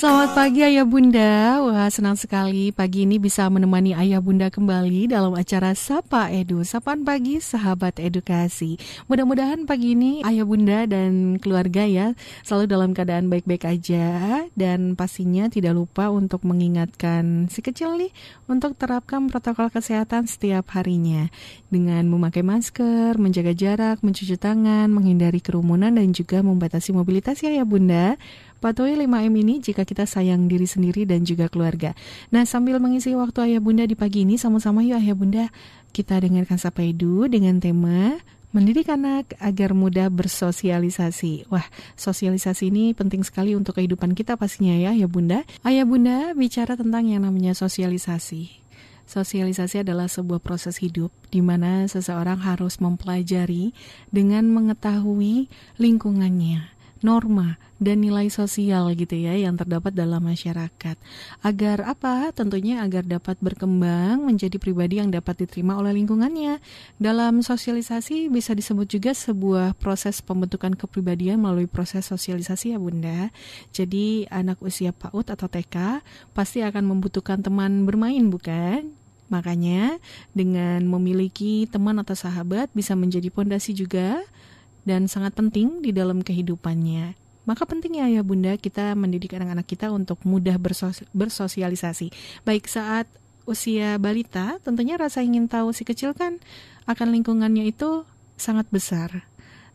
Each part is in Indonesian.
Selamat pagi Ayah Bunda. Wah, senang sekali pagi ini bisa menemani Ayah Bunda kembali dalam acara Sapa Edu, Sapaan Pagi Sahabat Edukasi. Mudah-mudahan pagi ini Ayah Bunda dan keluarga ya selalu dalam keadaan baik-baik aja dan pastinya tidak lupa untuk mengingatkan si kecil nih untuk terapkan protokol kesehatan setiap harinya dengan memakai masker, menjaga jarak, mencuci tangan, menghindari kerumunan dan juga membatasi mobilitas ya Ayah Bunda. Patuhi 5M ini jika kita sayang diri sendiri dan juga keluarga. Nah, sambil mengisi waktu Ayah Bunda di pagi ini, sama-sama yuk Ayah Bunda, kita dengarkan Sapa Edu dengan tema Mendidik anak agar mudah bersosialisasi. Wah, sosialisasi ini penting sekali untuk kehidupan kita pastinya ya, ya Bunda. Ayah Bunda bicara tentang yang namanya sosialisasi. Sosialisasi adalah sebuah proses hidup di mana seseorang harus mempelajari dengan mengetahui lingkungannya norma dan nilai sosial gitu ya yang terdapat dalam masyarakat. Agar apa? Tentunya agar dapat berkembang menjadi pribadi yang dapat diterima oleh lingkungannya. Dalam sosialisasi bisa disebut juga sebuah proses pembentukan kepribadian melalui proses sosialisasi ya Bunda. Jadi anak usia PAUD atau TK pasti akan membutuhkan teman bermain bukan? Makanya dengan memiliki teman atau sahabat bisa menjadi pondasi juga dan sangat penting di dalam kehidupannya. Maka pentingnya ya Bunda kita mendidik anak-anak kita untuk mudah bersos bersosialisasi. Baik saat usia balita, tentunya rasa ingin tahu si kecil kan akan lingkungannya itu sangat besar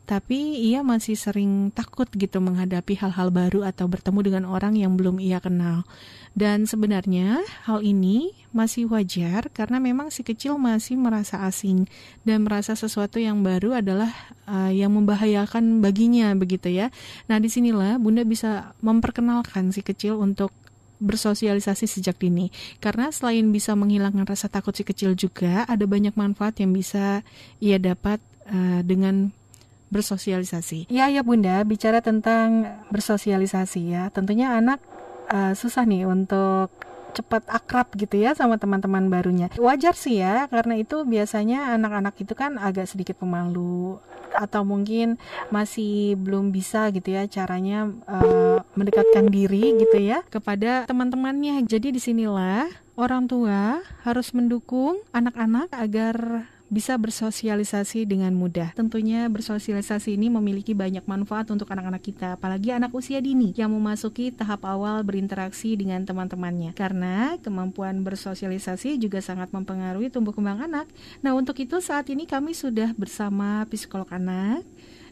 tapi ia masih sering takut gitu menghadapi hal-hal baru atau bertemu dengan orang yang belum ia kenal. Dan sebenarnya hal ini masih wajar karena memang si kecil masih merasa asing dan merasa sesuatu yang baru adalah uh, yang membahayakan baginya begitu ya. Nah, di sinilah Bunda bisa memperkenalkan si kecil untuk bersosialisasi sejak dini karena selain bisa menghilangkan rasa takut si kecil juga ada banyak manfaat yang bisa ia dapat uh, dengan bersosialisasi. Ya ya Bunda, bicara tentang bersosialisasi ya. Tentunya anak uh, susah nih untuk cepat akrab gitu ya sama teman-teman barunya. Wajar sih ya, karena itu biasanya anak-anak itu kan agak sedikit pemalu atau mungkin masih belum bisa gitu ya caranya uh, mendekatkan diri gitu ya kepada teman-temannya. Jadi di sinilah orang tua harus mendukung anak-anak agar bisa bersosialisasi dengan mudah. Tentunya bersosialisasi ini memiliki banyak manfaat untuk anak-anak kita, apalagi anak usia dini yang memasuki tahap awal berinteraksi dengan teman-temannya. Karena kemampuan bersosialisasi juga sangat mempengaruhi tumbuh kembang anak. Nah, untuk itu saat ini kami sudah bersama psikolog anak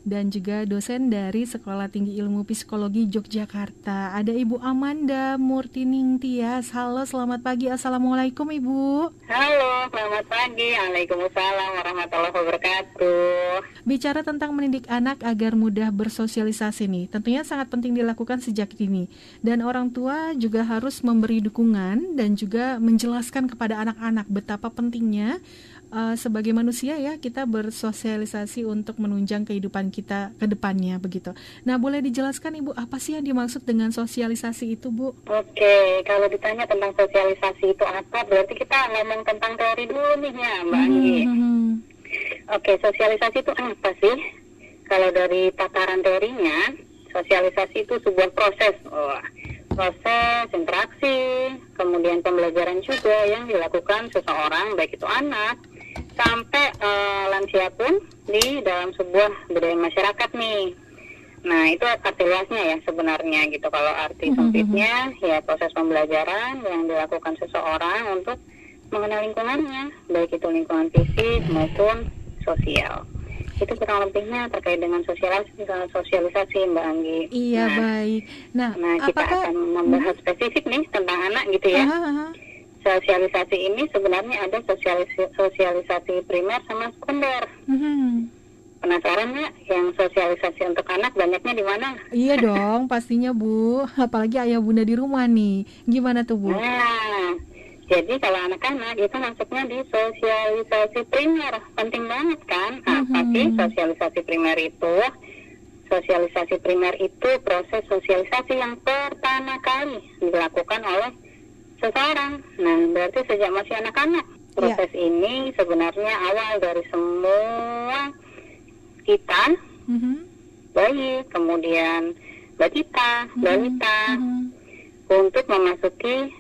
dan juga dosen dari Sekolah Tinggi Ilmu Psikologi Yogyakarta. Ada Ibu Amanda Murtining Tias. Halo, selamat pagi. Assalamualaikum Ibu. Halo, selamat pagi. Waalaikumsalam warahmatullahi wabarakatuh. Bicara tentang mendidik anak agar mudah bersosialisasi nih, tentunya sangat penting dilakukan sejak dini. Dan orang tua juga harus memberi dukungan dan juga menjelaskan kepada anak-anak betapa pentingnya uh, sebagai manusia ya kita bersosialisasi untuk menunjang kehidupan kita ke depannya begitu. Nah, boleh dijelaskan Ibu apa sih yang dimaksud dengan sosialisasi itu, Bu? Oke, kalau ditanya tentang sosialisasi itu apa, berarti kita ngomong tentang teori dulu nih ya, Mbak hmm, Anggi. Hmm, hmm. Oke, sosialisasi itu apa sih? Kalau dari tataran teorinya, sosialisasi itu sebuah proses. Oh, proses interaksi, kemudian pembelajaran juga yang dilakukan seseorang, baik itu anak, sampai uh, lansia pun di dalam sebuah budaya masyarakat nih. Nah itu arti luasnya ya sebenarnya gitu. Kalau arti mm-hmm. sempitnya ya proses pembelajaran yang dilakukan seseorang untuk mengenal lingkungannya, baik itu lingkungan fisik maupun sosial. Itu kurang lebihnya terkait dengan sosialisasi, sosialisasi Mbak Anggi. Iya nah, baik. Nah, nah kita apakah... akan membahas spesifik nih tentang anak gitu ya. Aha, aha sosialisasi ini sebenarnya ada sosialisasi, sosialisasi primer sama sekunder. Hmm. Penasaran nggak yang sosialisasi untuk anak banyaknya di mana? Iya dong, pastinya Bu. Apalagi ayah bunda di rumah nih. Gimana tuh Bu? Nah, jadi kalau anak-anak itu masuknya di sosialisasi primer. Penting banget kan? Apa sih sosialisasi primer itu? Sosialisasi primer itu proses sosialisasi yang pertama kali dilakukan oleh seseorang. Nah, berarti sejak masih anak-anak proses yeah. ini sebenarnya awal dari semua kita, mm-hmm. bayi, kemudian balita, mm-hmm. balita, mm-hmm. untuk memasuki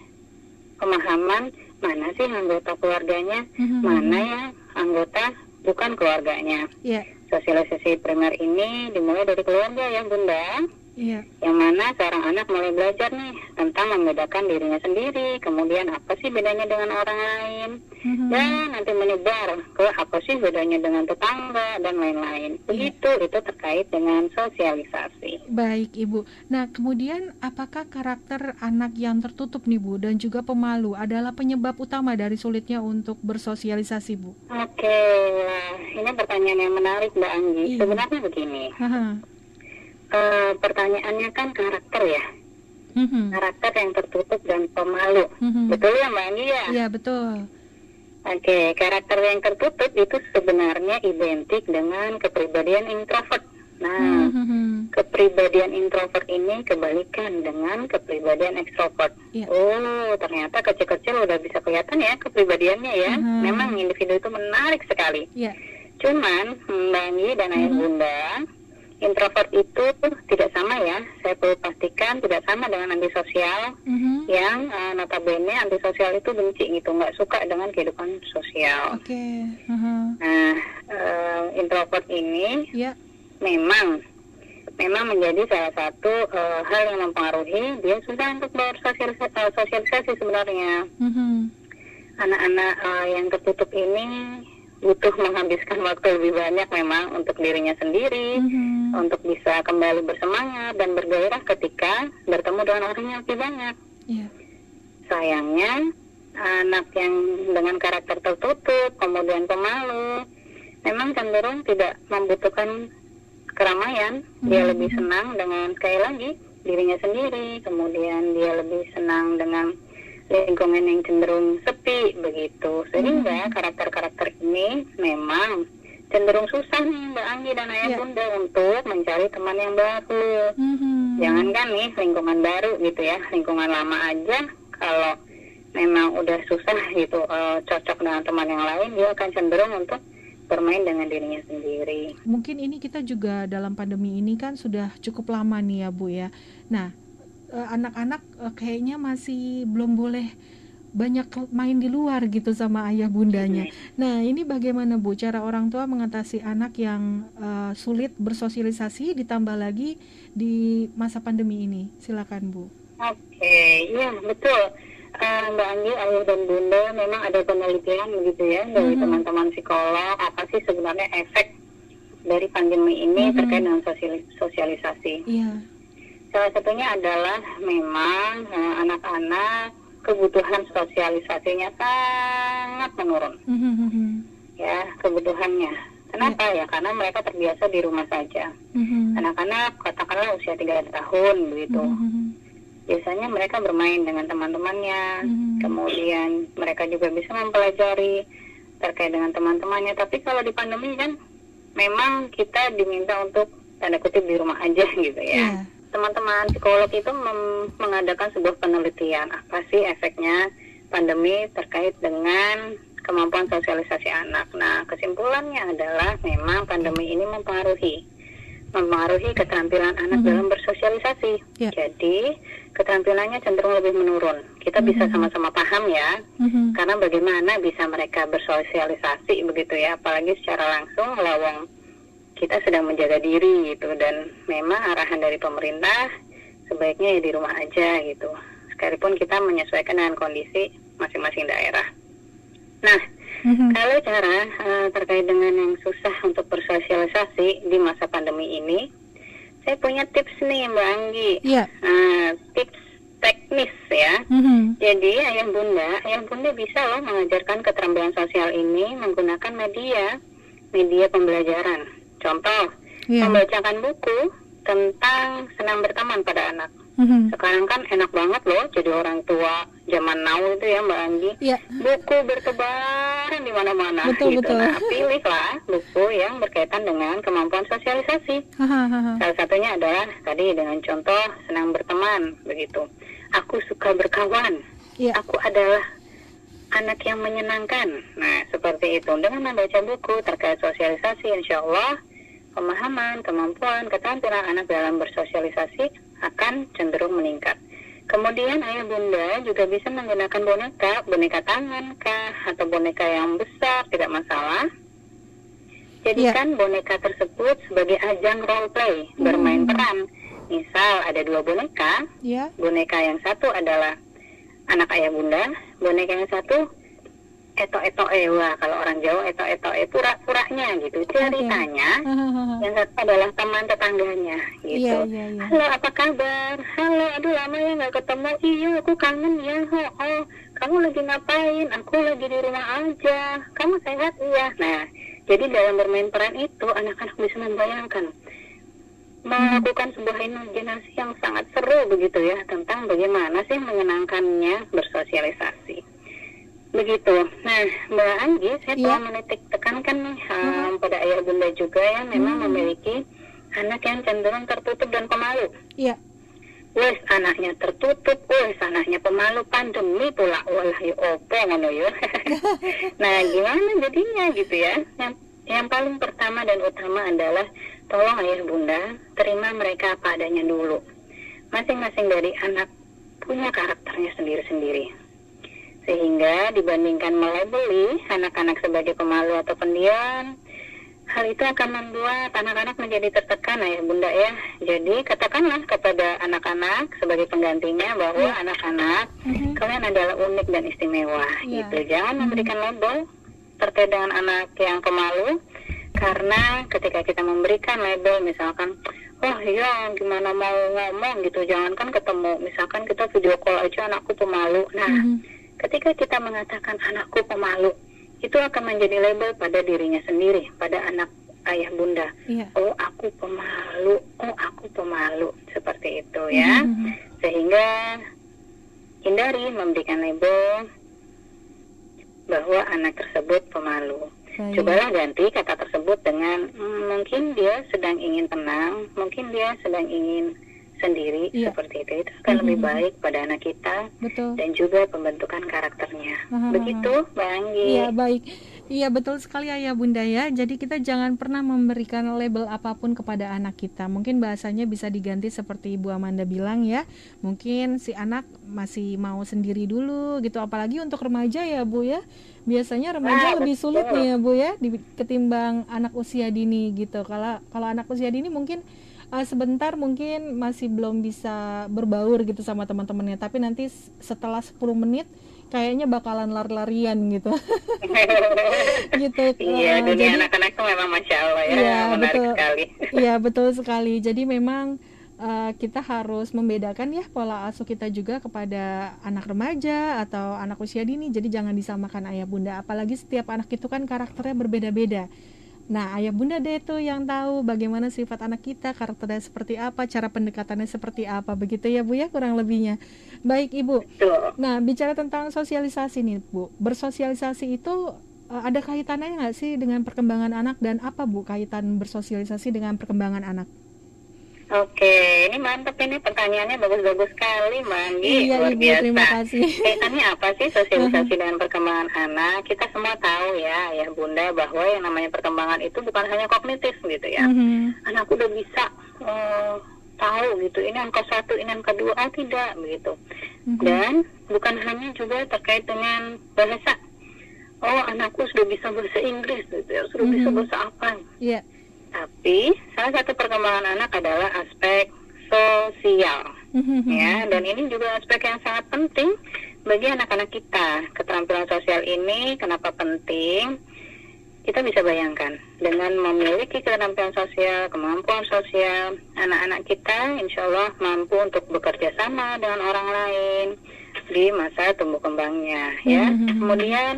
pemahaman mana sih anggota keluarganya, mm-hmm. mana ya anggota bukan keluarganya. Yeah. Sosialisasi primer ini dimulai dari keluarga ya Bunda. Iya. Yang mana seorang anak mulai belajar nih tentang membedakan dirinya sendiri, kemudian apa sih bedanya dengan orang lain, mm-hmm. dan nanti menyebar ke apa sih bedanya dengan tetangga dan lain-lain. Iya. Begitu iya. itu terkait dengan sosialisasi. Baik Ibu. Nah kemudian apakah karakter anak yang tertutup nih Bu dan juga pemalu adalah penyebab utama dari sulitnya untuk bersosialisasi Bu? Oke, ini pertanyaan yang menarik Mbak Anggi. Iya. Sebenarnya begini. Aha uh, pertanyaannya kan karakter ya. Mm-hmm. Karakter yang tertutup dan pemalu. Mm-hmm. Betul ya Mbak Andi ya? Iya betul. Oke, okay, karakter yang tertutup itu sebenarnya identik dengan kepribadian introvert. Nah, mm-hmm. kepribadian introvert ini kebalikan dengan kepribadian ekstrovert. Yeah. Oh, ternyata kecil-kecil udah bisa kelihatan ya kepribadiannya ya. Mm-hmm. Memang individu itu menarik sekali. Yeah. Cuman Mbak Andi dan Ayah mm-hmm. Bunda introvert itu tidak sama ya. Saya perlu pastikan tidak sama dengan antisosial mm-hmm. yang uh, notabene antisosial itu benci gitu, nggak suka dengan kehidupan sosial. Oke. Okay. Uh-huh. Mm-hmm. Nah, uh, introvert ini yeah. memang memang menjadi salah satu uh, hal yang mempengaruhi dia susah untuk bersosialisasi uh, sosialisasi sebenarnya. Mm-hmm. Anak-anak uh, yang tertutup ini butuh menghabiskan waktu lebih banyak memang untuk dirinya sendiri, mm-hmm. untuk bisa kembali bersemangat dan bergairah ketika bertemu dengan orang yang lebih banyak. Yeah. Sayangnya anak yang dengan karakter tertutup, kemudian pemalu, memang cenderung tidak membutuhkan keramaian. Mm-hmm. Dia lebih senang dengan sekali lagi dirinya sendiri, kemudian dia lebih senang dengan lingkungan yang cenderung sepi begitu sehingga hmm. karakter-karakter ini memang cenderung susah nih Mbak Anggi dan Ayah yeah. Bunda untuk mencari teman yang baru hmm. jangan kan nih lingkungan baru gitu ya lingkungan lama aja kalau memang udah susah gitu uh, cocok dengan teman yang lain dia akan cenderung untuk bermain dengan dirinya sendiri. Mungkin ini kita juga dalam pandemi ini kan sudah cukup lama nih ya Bu ya. Nah anak-anak uh, kayaknya masih belum boleh banyak main di luar gitu sama ayah bundanya. Nah, ini bagaimana Bu cara orang tua mengatasi anak yang uh, sulit bersosialisasi ditambah lagi di masa pandemi ini? Silakan Bu. Oke, okay. ya betul. Uh, Mbak Anggi, ayah dan bunda memang ada penelitian begitu ya dari teman-teman psikolog apa sih sebenarnya efek dari pandemi ini mm-hmm. terkait dengan sosialisasi. Yeah Salah satunya adalah memang eh, anak-anak kebutuhan sosialisasinya sangat menurun. Mm-hmm. Ya, kebutuhannya. Kenapa yeah. ya? Karena mereka terbiasa di rumah saja. Mm-hmm. Anak-anak katakanlah usia tiga tahun begitu. Mm-hmm. Biasanya mereka bermain dengan teman-temannya. Mm-hmm. Kemudian mereka juga bisa mempelajari terkait dengan teman-temannya. Tapi kalau di pandemi kan memang kita diminta untuk tanda kutip di rumah aja gitu ya. Yeah teman-teman psikolog itu mengadakan sebuah penelitian apa sih efeknya pandemi terkait dengan kemampuan sosialisasi anak. Nah, kesimpulannya adalah memang pandemi ini mempengaruhi mempengaruhi keterampilan anak mm -hmm. dalam bersosialisasi. Yeah. Jadi, keterampilannya cenderung lebih menurun. Kita mm -hmm. bisa sama-sama paham ya, mm -hmm. karena bagaimana bisa mereka bersosialisasi begitu ya, apalagi secara langsung lawang kita sedang menjaga diri gitu dan memang arahan dari pemerintah sebaiknya ya di rumah aja gitu sekalipun kita menyesuaikan dengan kondisi masing-masing daerah. Nah, mm-hmm. kalau cara uh, terkait dengan yang susah untuk bersosialisasi di masa pandemi ini, saya punya tips nih Mbak Anggi. Yeah. Iya. Uh, tips teknis ya. Mm-hmm. Jadi ayah bunda, ayah bunda bisa loh mengajarkan keterampilan sosial ini menggunakan media, media pembelajaran. Contoh, yeah. membacakan buku tentang senang berteman pada anak. Mm-hmm. Sekarang kan enak banget loh jadi orang tua zaman now itu ya Mbak Anggi. Yeah. Buku bertebaran di mana-mana gitu. Betul. Nah, pilihlah buku yang berkaitan dengan kemampuan sosialisasi. Salah satunya adalah tadi dengan contoh senang berteman begitu. Aku suka berkawan. Yeah. Aku adalah anak yang menyenangkan. Nah, seperti itu. Dengan membaca buku terkait sosialisasi, insya Allah pemahaman, kemampuan, keterampilan anak dalam bersosialisasi akan cenderung meningkat. Kemudian ayah bunda juga bisa menggunakan boneka, boneka tangan kah, atau boneka yang besar, tidak masalah. Jadikan yeah. boneka tersebut sebagai ajang role play, hmm. bermain peran. Misal ada dua boneka, yeah. boneka yang satu adalah anak ayah bunda, boneka yang satu eto eto ewa kalau orang Jawa eto eto e pura puranya gitu ceritanya okay. yang satu adalah teman tetangganya gitu. Yeah, yeah, yeah. halo apa kabar? Halo aduh lama ya nggak ketemu. Iya aku kangen ya oh, oh kamu lagi ngapain? Aku lagi di rumah aja. Kamu sehat? Iya. Nah jadi dalam bermain peran itu anak-anak bisa membayangkan melakukan sebuah imajinasi yang sangat seru begitu ya tentang bagaimana sih menyenangkannya bersosialisasi Begitu. Nah, Mbak Anggi, saya yeah. telah menitik tekankan nih um, pada ayah bunda juga yang memang hmm. memiliki anak yang cenderung tertutup dan pemalu. Iya. Yeah. Wes anaknya tertutup, wes anaknya pemalu pandemi pula. Walah ya opo ngono ya. nah, gimana jadinya gitu ya? Yang yang paling pertama dan utama adalah tolong ayah bunda terima mereka apa adanya dulu. Masing-masing dari anak punya karakternya sendiri-sendiri sehingga dibandingkan melebeli anak-anak sebagai pemalu atau pendiam, hal itu akan membuat anak-anak menjadi tertekan ya bunda ya. Jadi katakanlah kepada anak-anak sebagai penggantinya bahwa iya. anak-anak mm-hmm. kalian adalah unik dan istimewa yeah. gitu. Jangan mm-hmm. memberikan label terkait dengan anak yang pemalu karena ketika kita memberikan label misalkan oh iya gimana mau ngomong gitu jangankan ketemu misalkan kita video call aja anakku pemalu nah mm-hmm Ketika kita mengatakan anakku pemalu, itu akan menjadi label pada dirinya sendiri, pada anak ayah bunda. Yeah. Oh, aku pemalu. Oh, aku pemalu. Seperti itu ya. Mm-hmm. Sehingga hindari memberikan label bahwa anak tersebut pemalu. Baik. Cobalah ganti kata tersebut dengan hmm, mungkin dia sedang ingin tenang, mungkin dia sedang ingin sendiri iya. seperti itu. Itu akan mm-hmm. lebih baik pada anak kita betul. dan juga pembentukan karakternya. Uh-huh. begitu bang iya baik. Iya betul sekali ayah bunda ya. Jadi kita jangan pernah memberikan label apa pun kepada anak kita. Mungkin bahasanya bisa diganti seperti ibu Amanda bilang ya. Mungkin si anak masih mau sendiri dulu gitu. Apalagi untuk remaja ya bu ya. Biasanya remaja nah, lebih sulit nih ya bu ya ketimbang anak usia dini gitu. Kalau kalau anak usia dini mungkin uh, sebentar mungkin masih belum bisa berbaur gitu sama teman-temannya. Tapi nanti setelah 10 menit kayaknya bakalan lari-larian gitu. Gitu iya uh, dunia anak-anak tuh memang masya allah ya iya, menarik betul, sekali. Iya betul sekali. Jadi memang uh, kita harus membedakan ya pola asuh kita juga kepada anak remaja atau anak usia dini. Jadi jangan disamakan ayah bunda. Apalagi setiap anak itu kan karakternya berbeda-beda Nah, ayah bunda deh tuh yang tahu bagaimana sifat anak kita, karakternya seperti apa, cara pendekatannya seperti apa, begitu ya Bu ya kurang lebihnya. Baik Ibu. Nah, bicara tentang sosialisasi nih Bu, bersosialisasi itu uh, ada kaitannya nggak sih dengan perkembangan anak dan apa Bu kaitan bersosialisasi dengan perkembangan anak? Oke, ini mantap ini pertanyaannya bagus-bagus sekali, Manggi. Iya, Luar Ibu, biasa. terima kasih. Kaitannya apa sih sosialisasi dengan perkembangan anak? Kita semua tahu ya, ya Bunda, bahwa yang namanya perkembangan itu bukan hanya kognitif gitu ya. Mm-hmm. Anak udah bisa uh, tahu gitu, ini angka satu, ini angka dua, ah tidak begitu. Mm-hmm. Dan bukan hanya juga terkait dengan bahasa. Oh, anakku sudah bisa bahasa Inggris gitu ya, sudah mm-hmm. bisa bahasa apa? Iya. Yeah tapi salah satu perkembangan anak adalah aspek sosial, mm-hmm. ya. Dan ini juga aspek yang sangat penting bagi anak-anak kita. Keterampilan sosial ini kenapa penting? Kita bisa bayangkan dengan memiliki keterampilan sosial, kemampuan sosial, anak-anak kita insya Allah mampu untuk bekerja sama dengan orang lain di masa tumbuh kembangnya, ya. Mm-hmm. Kemudian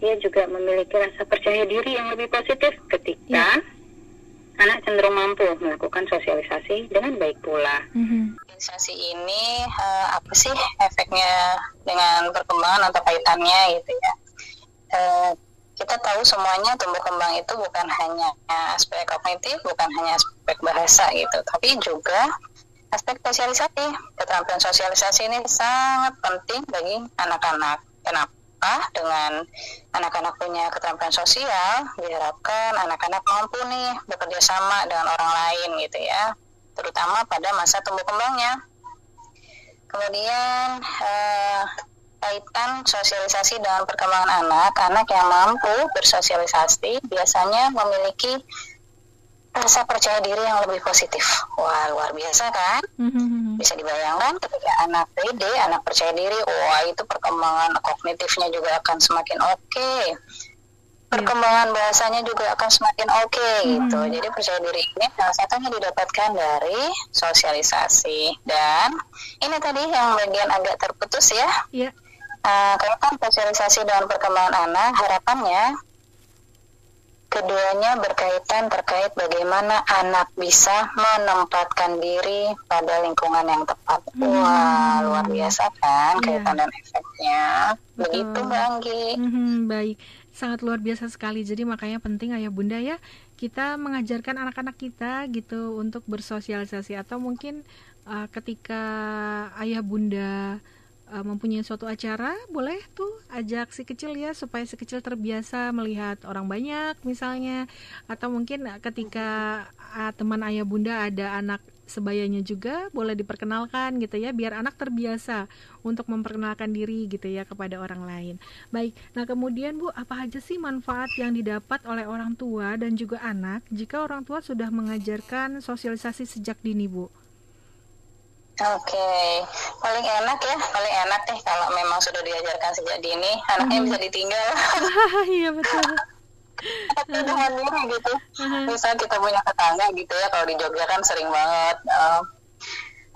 dia juga memiliki rasa percaya diri yang lebih positif ketika yeah anak cenderung mampu melakukan sosialisasi dengan baik pula. Mm-hmm. Sosialisasi ini uh, apa sih efeknya dengan perkembangan atau kaitannya gitu ya? Uh, kita tahu semuanya tumbuh kembang itu bukan hanya aspek kognitif, bukan hanya aspek bahasa gitu, tapi juga aspek sosialisasi. Keterampilan sosialisasi ini sangat penting bagi anak-anak. Kenapa? Dengan anak-anak punya keterampilan sosial diharapkan anak-anak mampu nih bekerja sama dengan orang lain gitu ya terutama pada masa tumbuh kembangnya. Kemudian uh, kaitan sosialisasi dalam perkembangan anak, anak yang mampu bersosialisasi biasanya memiliki rasa percaya diri yang lebih positif. Wah, luar biasa kan? Mm-hmm. Bisa dibayangkan ketika anak pede, anak percaya diri, wah itu perkembangan kognitifnya juga akan semakin oke. Okay. Perkembangan bahasanya juga akan semakin oke okay, mm-hmm. gitu. Jadi percaya diri ini salah satunya didapatkan dari sosialisasi. Dan ini tadi yang bagian agak terputus ya. Yeah. Uh, kalau kan sosialisasi dalam perkembangan anak, harapannya Keduanya berkaitan terkait bagaimana anak bisa menempatkan diri pada lingkungan yang tepat. Hmm. Wah, luar biasa kan yeah. kaitan dan efeknya. Begitu Mbak Anggi. Hmm, baik, sangat luar biasa sekali. Jadi makanya penting ayah bunda ya kita mengajarkan anak-anak kita gitu untuk bersosialisasi atau mungkin uh, ketika ayah bunda uh, mempunyai suatu acara, boleh tuh ajak si kecil ya supaya si kecil terbiasa melihat orang banyak misalnya atau mungkin ketika uh, teman ayah bunda ada anak sebayanya juga boleh diperkenalkan gitu ya biar anak terbiasa untuk memperkenalkan diri gitu ya kepada orang lain. Baik. Nah, kemudian Bu, apa aja sih manfaat yang didapat oleh orang tua dan juga anak jika orang tua sudah mengajarkan sosialisasi sejak dini, Bu? Oke, okay. paling enak ya, paling enak deh kalau memang sudah diajarkan sejak dini, anaknya hmm. bisa ditinggal. Iya betul. Tapi dengan diri gitu, misal kita punya tetangga gitu ya, kalau di Jogja kan sering banget, uh,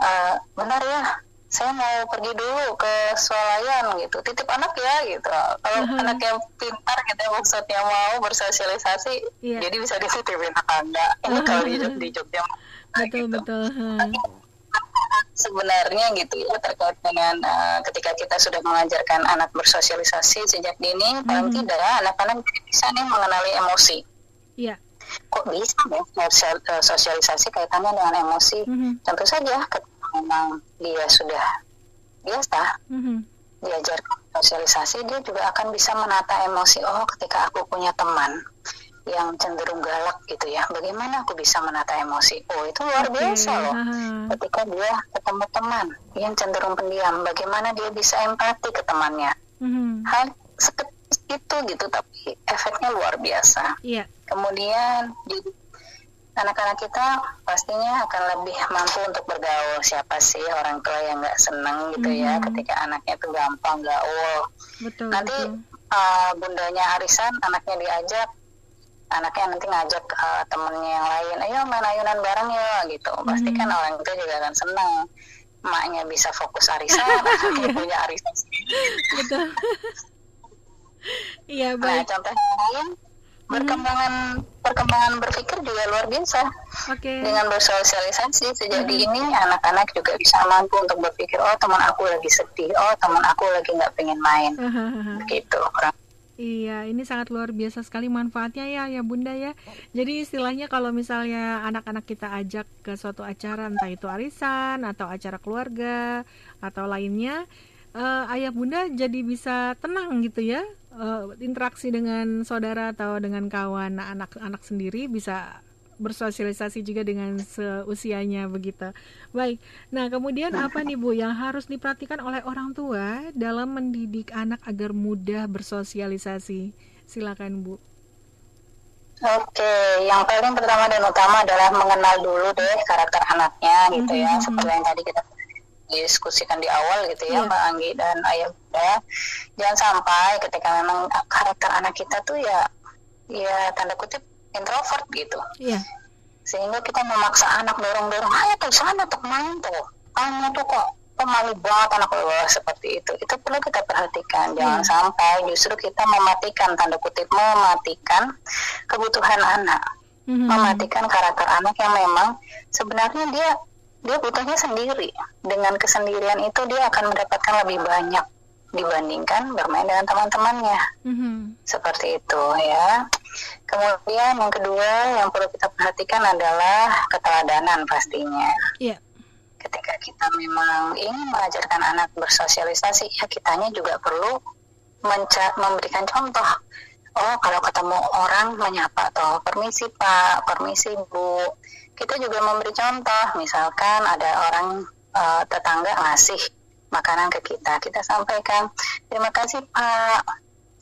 uh, benar ya, saya mau pergi dulu ke swalayan gitu, titip anak ya gitu. Kalau uh-huh. anak yang pintar gitu, maksudnya mau bersosialisasi, yeah. jadi bisa dititipin tetangga. Ini uh-huh. kalau di, di Jogja. Betul gitu. betul. Uh sebenarnya gitu ya terkait dengan uh, ketika kita sudah mengajarkan anak bersosialisasi sejak dini mm -hmm. paling tidak anak-anak bisa nih mengenali emosi. Iya. Yeah. Kok bisa ya uh, sosialisasi kaitannya dengan emosi? Mm -hmm. Tentu saja ketika memang dia sudah biasa mm -hmm. diajar sosialisasi dia juga akan bisa menata emosi. Oh, ketika aku punya teman yang cenderung galak gitu ya bagaimana aku bisa menata emosi oh itu luar biasa loh ketika dia ketemu teman yang cenderung pendiam bagaimana dia bisa empati ke temannya hmm. hal itu gitu tapi efeknya luar biasa yeah. kemudian di anak-anak kita pastinya akan lebih mampu untuk bergaul siapa sih orang tua yang nggak seneng gitu ya hmm. ketika anaknya itu gampang gaul betul, nanti betul. Uh, bundanya arisan anaknya diajak anaknya nanti ngajak uh, temennya yang lain ayo main ayunan bareng ya gitu. Hmm. pasti kan orang itu juga akan senang. Emaknya bisa fokus arisan anaknya punya arisan betul. Iya baik. Nah, contoh lain perkembangan hmm. perkembangan berpikir juga luar biasa. Okay. dengan bersosialisasi sejak hmm. ini anak-anak juga bisa mampu untuk berpikir oh teman aku lagi sedih. Oh teman aku lagi nggak pengen main. Begitu orang Iya, ini sangat luar biasa sekali manfaatnya ya, ya Bunda ya. Jadi istilahnya kalau misalnya anak-anak kita ajak ke suatu acara, entah itu arisan atau acara keluarga atau lainnya, uh, ayah Bunda jadi bisa tenang gitu ya, uh, interaksi dengan saudara atau dengan kawan anak-anak sendiri bisa bersosialisasi juga dengan seusianya begitu. Baik. Nah, kemudian apa nih Bu yang harus diperhatikan oleh orang tua dalam mendidik anak agar mudah bersosialisasi? Silakan Bu. Oke, yang paling pertama dan utama adalah mengenal dulu deh karakter anaknya gitu ya, mm-hmm. seperti yang tadi kita diskusikan di awal gitu ya, yeah. Mbak Anggi dan Ayah Bunda. Jangan sampai ketika memang karakter anak kita tuh ya, ya tanda kutip introvert gitu yeah. sehingga kita memaksa anak dorong-dorong ayo tuh sana tuh main tuh kamu tuh kok pemalu banget anak bawah seperti itu itu perlu kita perhatikan jangan yeah. sampai justru kita mematikan tanda kutip mematikan kebutuhan anak mm-hmm. mematikan karakter anak yang memang sebenarnya dia dia butuhnya sendiri dengan kesendirian itu dia akan mendapatkan lebih banyak dibandingkan bermain dengan teman-temannya mm-hmm. seperti itu ya kemudian yang kedua yang perlu kita perhatikan adalah keteladanan pastinya. Yeah. ketika kita memang ingin mengajarkan anak bersosialisasi ya kitanya juga perlu menca- memberikan contoh. Oh kalau ketemu orang menyapa toh permisi pak permisi bu. Kita juga memberi contoh misalkan ada orang uh, tetangga ngasih makanan ke kita kita sampaikan terima kasih Pak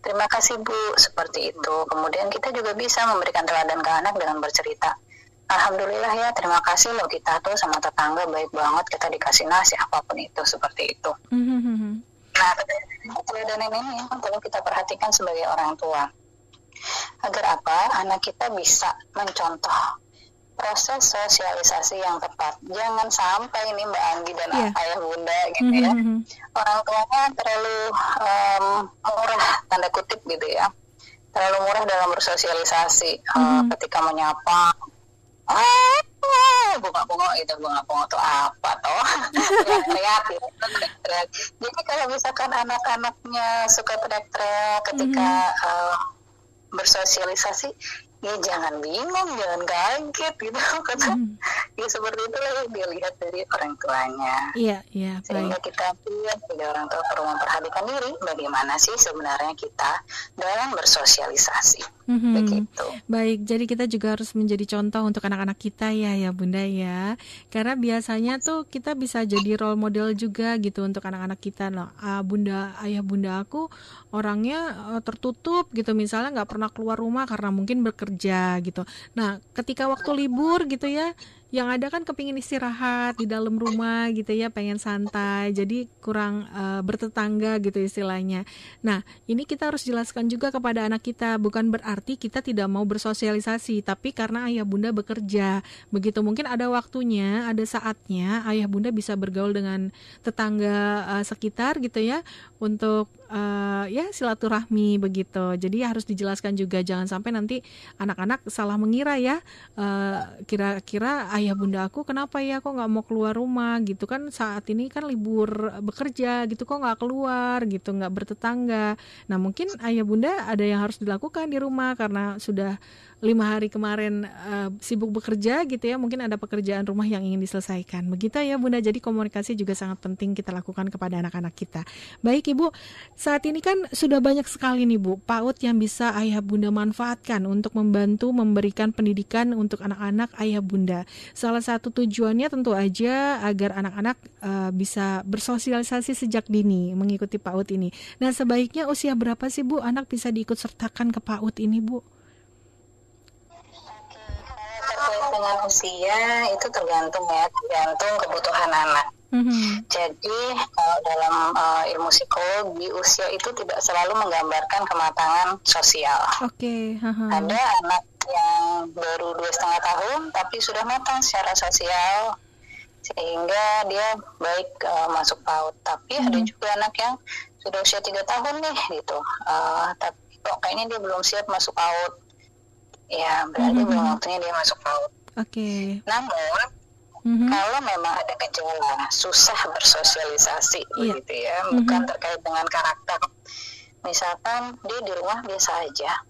terima kasih Bu. Seperti itu. Kemudian kita juga bisa memberikan teladan ke anak dengan bercerita. Alhamdulillah ya terima kasih loh kita tuh sama tetangga baik banget. Kita dikasih nasi apa pun itu seperti itu. Mm-hmm. nah teladan ini yang perlu kita perhatikan sebagai orang tua. Agar apa? Anak kita bisa mencontoh proses sosialisasi yang tepat. Jangan sampai ini Mbak Anggi dan yeah. ayah bunda gitu ya, mm-hmm. orang tuanya terlalu um, murah tanda kutip gitu ya, terlalu murah dalam bersosialisasi mm-hmm. uh, ketika menyapa. Ah, bunga-bunga itu bunga-bunga itu apa toh teriak gitu teriak jadi kalau misalkan anak-anaknya suka teriak-teriak ketika mm-hmm. uh, bersosialisasi ya jangan bingung jangan kaget gitu. Karena hmm. ya seperti itulah yang dia lihat dari orang tuanya. Iya iya sehingga baik. kita lihat jadi orang tua perlu memperhatikan diri bagaimana sih sebenarnya kita dalam bersosialisasi. Hmm begitu. Baik jadi kita juga harus menjadi contoh untuk anak-anak kita ya ya bunda ya. Karena biasanya tuh kita bisa jadi role model juga gitu untuk anak-anak kita. Loh ah, bunda ayah bunda aku orangnya uh, tertutup gitu. Misalnya nggak pernah keluar rumah karena mungkin bekerja gitu. Nah ketika waktu libur gitu ya yang ada kan kepingin istirahat di dalam rumah gitu ya pengen santai. Jadi kurang uh, bertetangga gitu istilahnya. Nah ini kita harus jelaskan juga kepada anak kita. Bukan berarti kita tidak mau bersosialisasi tapi karena ayah bunda bekerja. Begitu mungkin ada waktunya ada saatnya ayah bunda bisa bergaul dengan tetangga uh, sekitar gitu ya untuk uh, ya silaturahmi begitu. Jadi harus dijelaskan juga. Jangan sampai nanti anak-anak salah mengira ya kira-kira uh, ayah bunda aku kenapa ya kok nggak mau keluar rumah? Gitu kan saat ini kan libur bekerja gitu kok nggak keluar gitu nggak bertetangga. Nah mungkin ayah bunda ada yang harus dilakukan di rumah karena sudah lima hari kemarin uh, sibuk bekerja gitu ya mungkin ada pekerjaan rumah yang ingin diselesaikan. Begitu ya bunda. Jadi komunikasi juga sangat penting kita lakukan kepada anak-anak kita. Baik ibu saat ini kan sudah banyak sekali nih bu PAUD yang bisa ayah bunda manfaatkan untuk membantu memberikan pendidikan untuk anak-anak ayah bunda salah satu tujuannya tentu aja agar anak-anak uh, bisa bersosialisasi sejak dini mengikuti PAUD ini nah sebaiknya usia berapa sih bu anak bisa diikut sertakan ke PAUD ini bu dengan usia itu tergantung ya, tergantung kebutuhan anak. Mm-hmm. Jadi kalau dalam uh, ilmu psikologi usia itu tidak selalu menggambarkan kematangan sosial. Oke. Okay. Uh-huh. Ada anak yang baru dua setengah tahun tapi sudah matang secara sosial sehingga dia baik uh, masuk PAUD. Tapi mm-hmm. ada juga anak yang sudah usia tiga tahun nih gitu, uh, tapi kok kayaknya dia belum siap masuk PAUD. Ya berarti mm-hmm. belum waktunya dia masuk PAUD. Oke. Okay. Namun mm-hmm. kalau memang ada gejala susah bersosialisasi yeah. begitu ya, mm-hmm. bukan terkait dengan karakter. Misalkan dia di rumah biasa aja,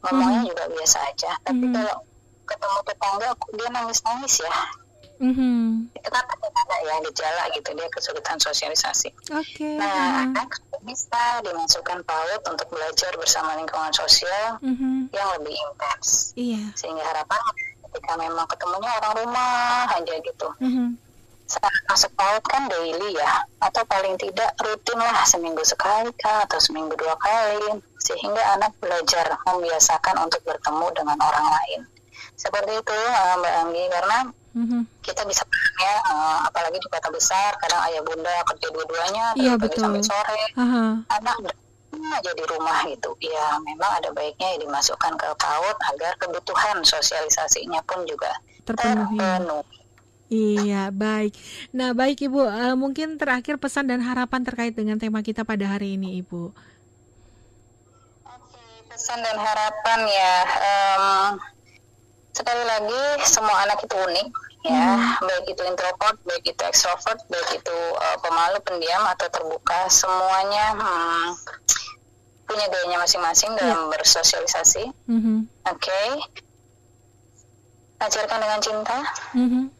ngomongnya mm-hmm. juga biasa aja, tapi mm-hmm. kalau ketemu tetangga dia nangis-nangis ya. Mm-hmm. Itu kan ada ya gejala gitu dia kesulitan sosialisasi. Okay. Nah, anak bisa dimasukkan PAUD untuk belajar bersama lingkungan sosial mm-hmm. yang lebih intens. Iya. Sehingga harapan ketika memang ketemunya orang rumah aja gitu mm-hmm. Saat masuk PAUD kan daily ya atau paling tidak rutin lah seminggu sekali kah atau seminggu dua kali sehingga anak belajar membiasakan untuk bertemu dengan orang lain seperti itu uh, Mbak Anggi karena mm-hmm. kita bisa ya apalagi di kota besar kadang ayah bunda kerja dua-duanya iya, pagi sampai sore uh-huh. anak aja di rumah gitu ya memang ada baiknya ya dimasukkan ke PAUD agar kebutuhan sosialisasinya pun juga terpenuhi. terpenuhi. Iya, baik. Nah, baik Ibu, uh, mungkin terakhir pesan dan harapan terkait dengan tema kita pada hari ini, Ibu. Oke, pesan dan harapan ya. Um, sekali lagi, semua anak itu unik, ya, hmm. baik itu introvert, baik itu extrovert, baik itu uh, pemalu, pendiam atau terbuka, semuanya hmm, punya gayanya masing-masing dalam yeah. bersosialisasi. Mm-hmm. Oke. Okay. Ajarkan dengan cinta. Mm-hmm.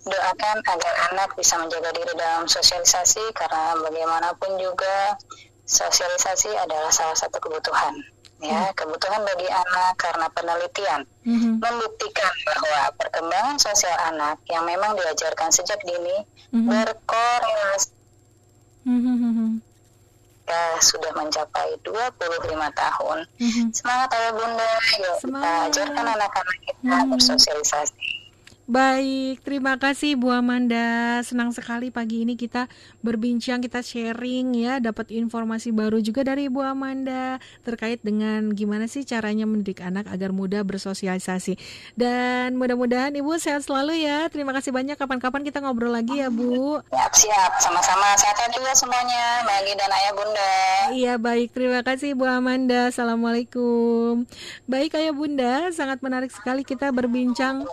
Doakan agar anak bisa menjaga diri dalam sosialisasi karena bagaimanapun juga sosialisasi adalah salah satu kebutuhan ya mm. kebutuhan bagi anak karena penelitian mm-hmm. membuktikan bahwa perkembangan sosial anak yang memang diajarkan sejak dini mm-hmm. berkorelasi Mm-hmm. Ya, sudah mencapai 25 tahun. Mm-hmm. Semangat ayah bunda, yuk Semangat. kita ajarkan anak-anak kita mm-hmm. bersosialisasi Baik, terima kasih Bu Amanda. Senang sekali pagi ini kita berbincang, kita sharing ya, dapat informasi baru juga dari Bu Amanda terkait dengan gimana sih caranya mendidik anak agar mudah bersosialisasi. Dan mudah-mudahan Ibu sehat selalu ya. Terima kasih banyak. Kapan-kapan kita ngobrol lagi ya Bu. Siap, siap. Sama-sama. Sehat juga semuanya, Magi dan Ayah Bunda. Iya, baik. Terima kasih Bu Amanda. Assalamualaikum. Baik Ayah Bunda, sangat menarik sekali kita berbincang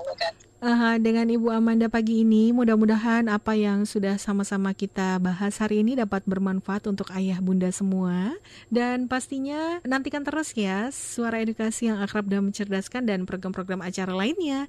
uh, dengan Ibu Amanda pagi ini. Mudah-mudahan apa yang sudah sama-sama kita bahas hari ini dapat bermanfaat untuk ayah bunda semua. Dan pastinya nantikan terus ya suara edukasi yang akrab dan mencerdaskan dan program-program acara lainnya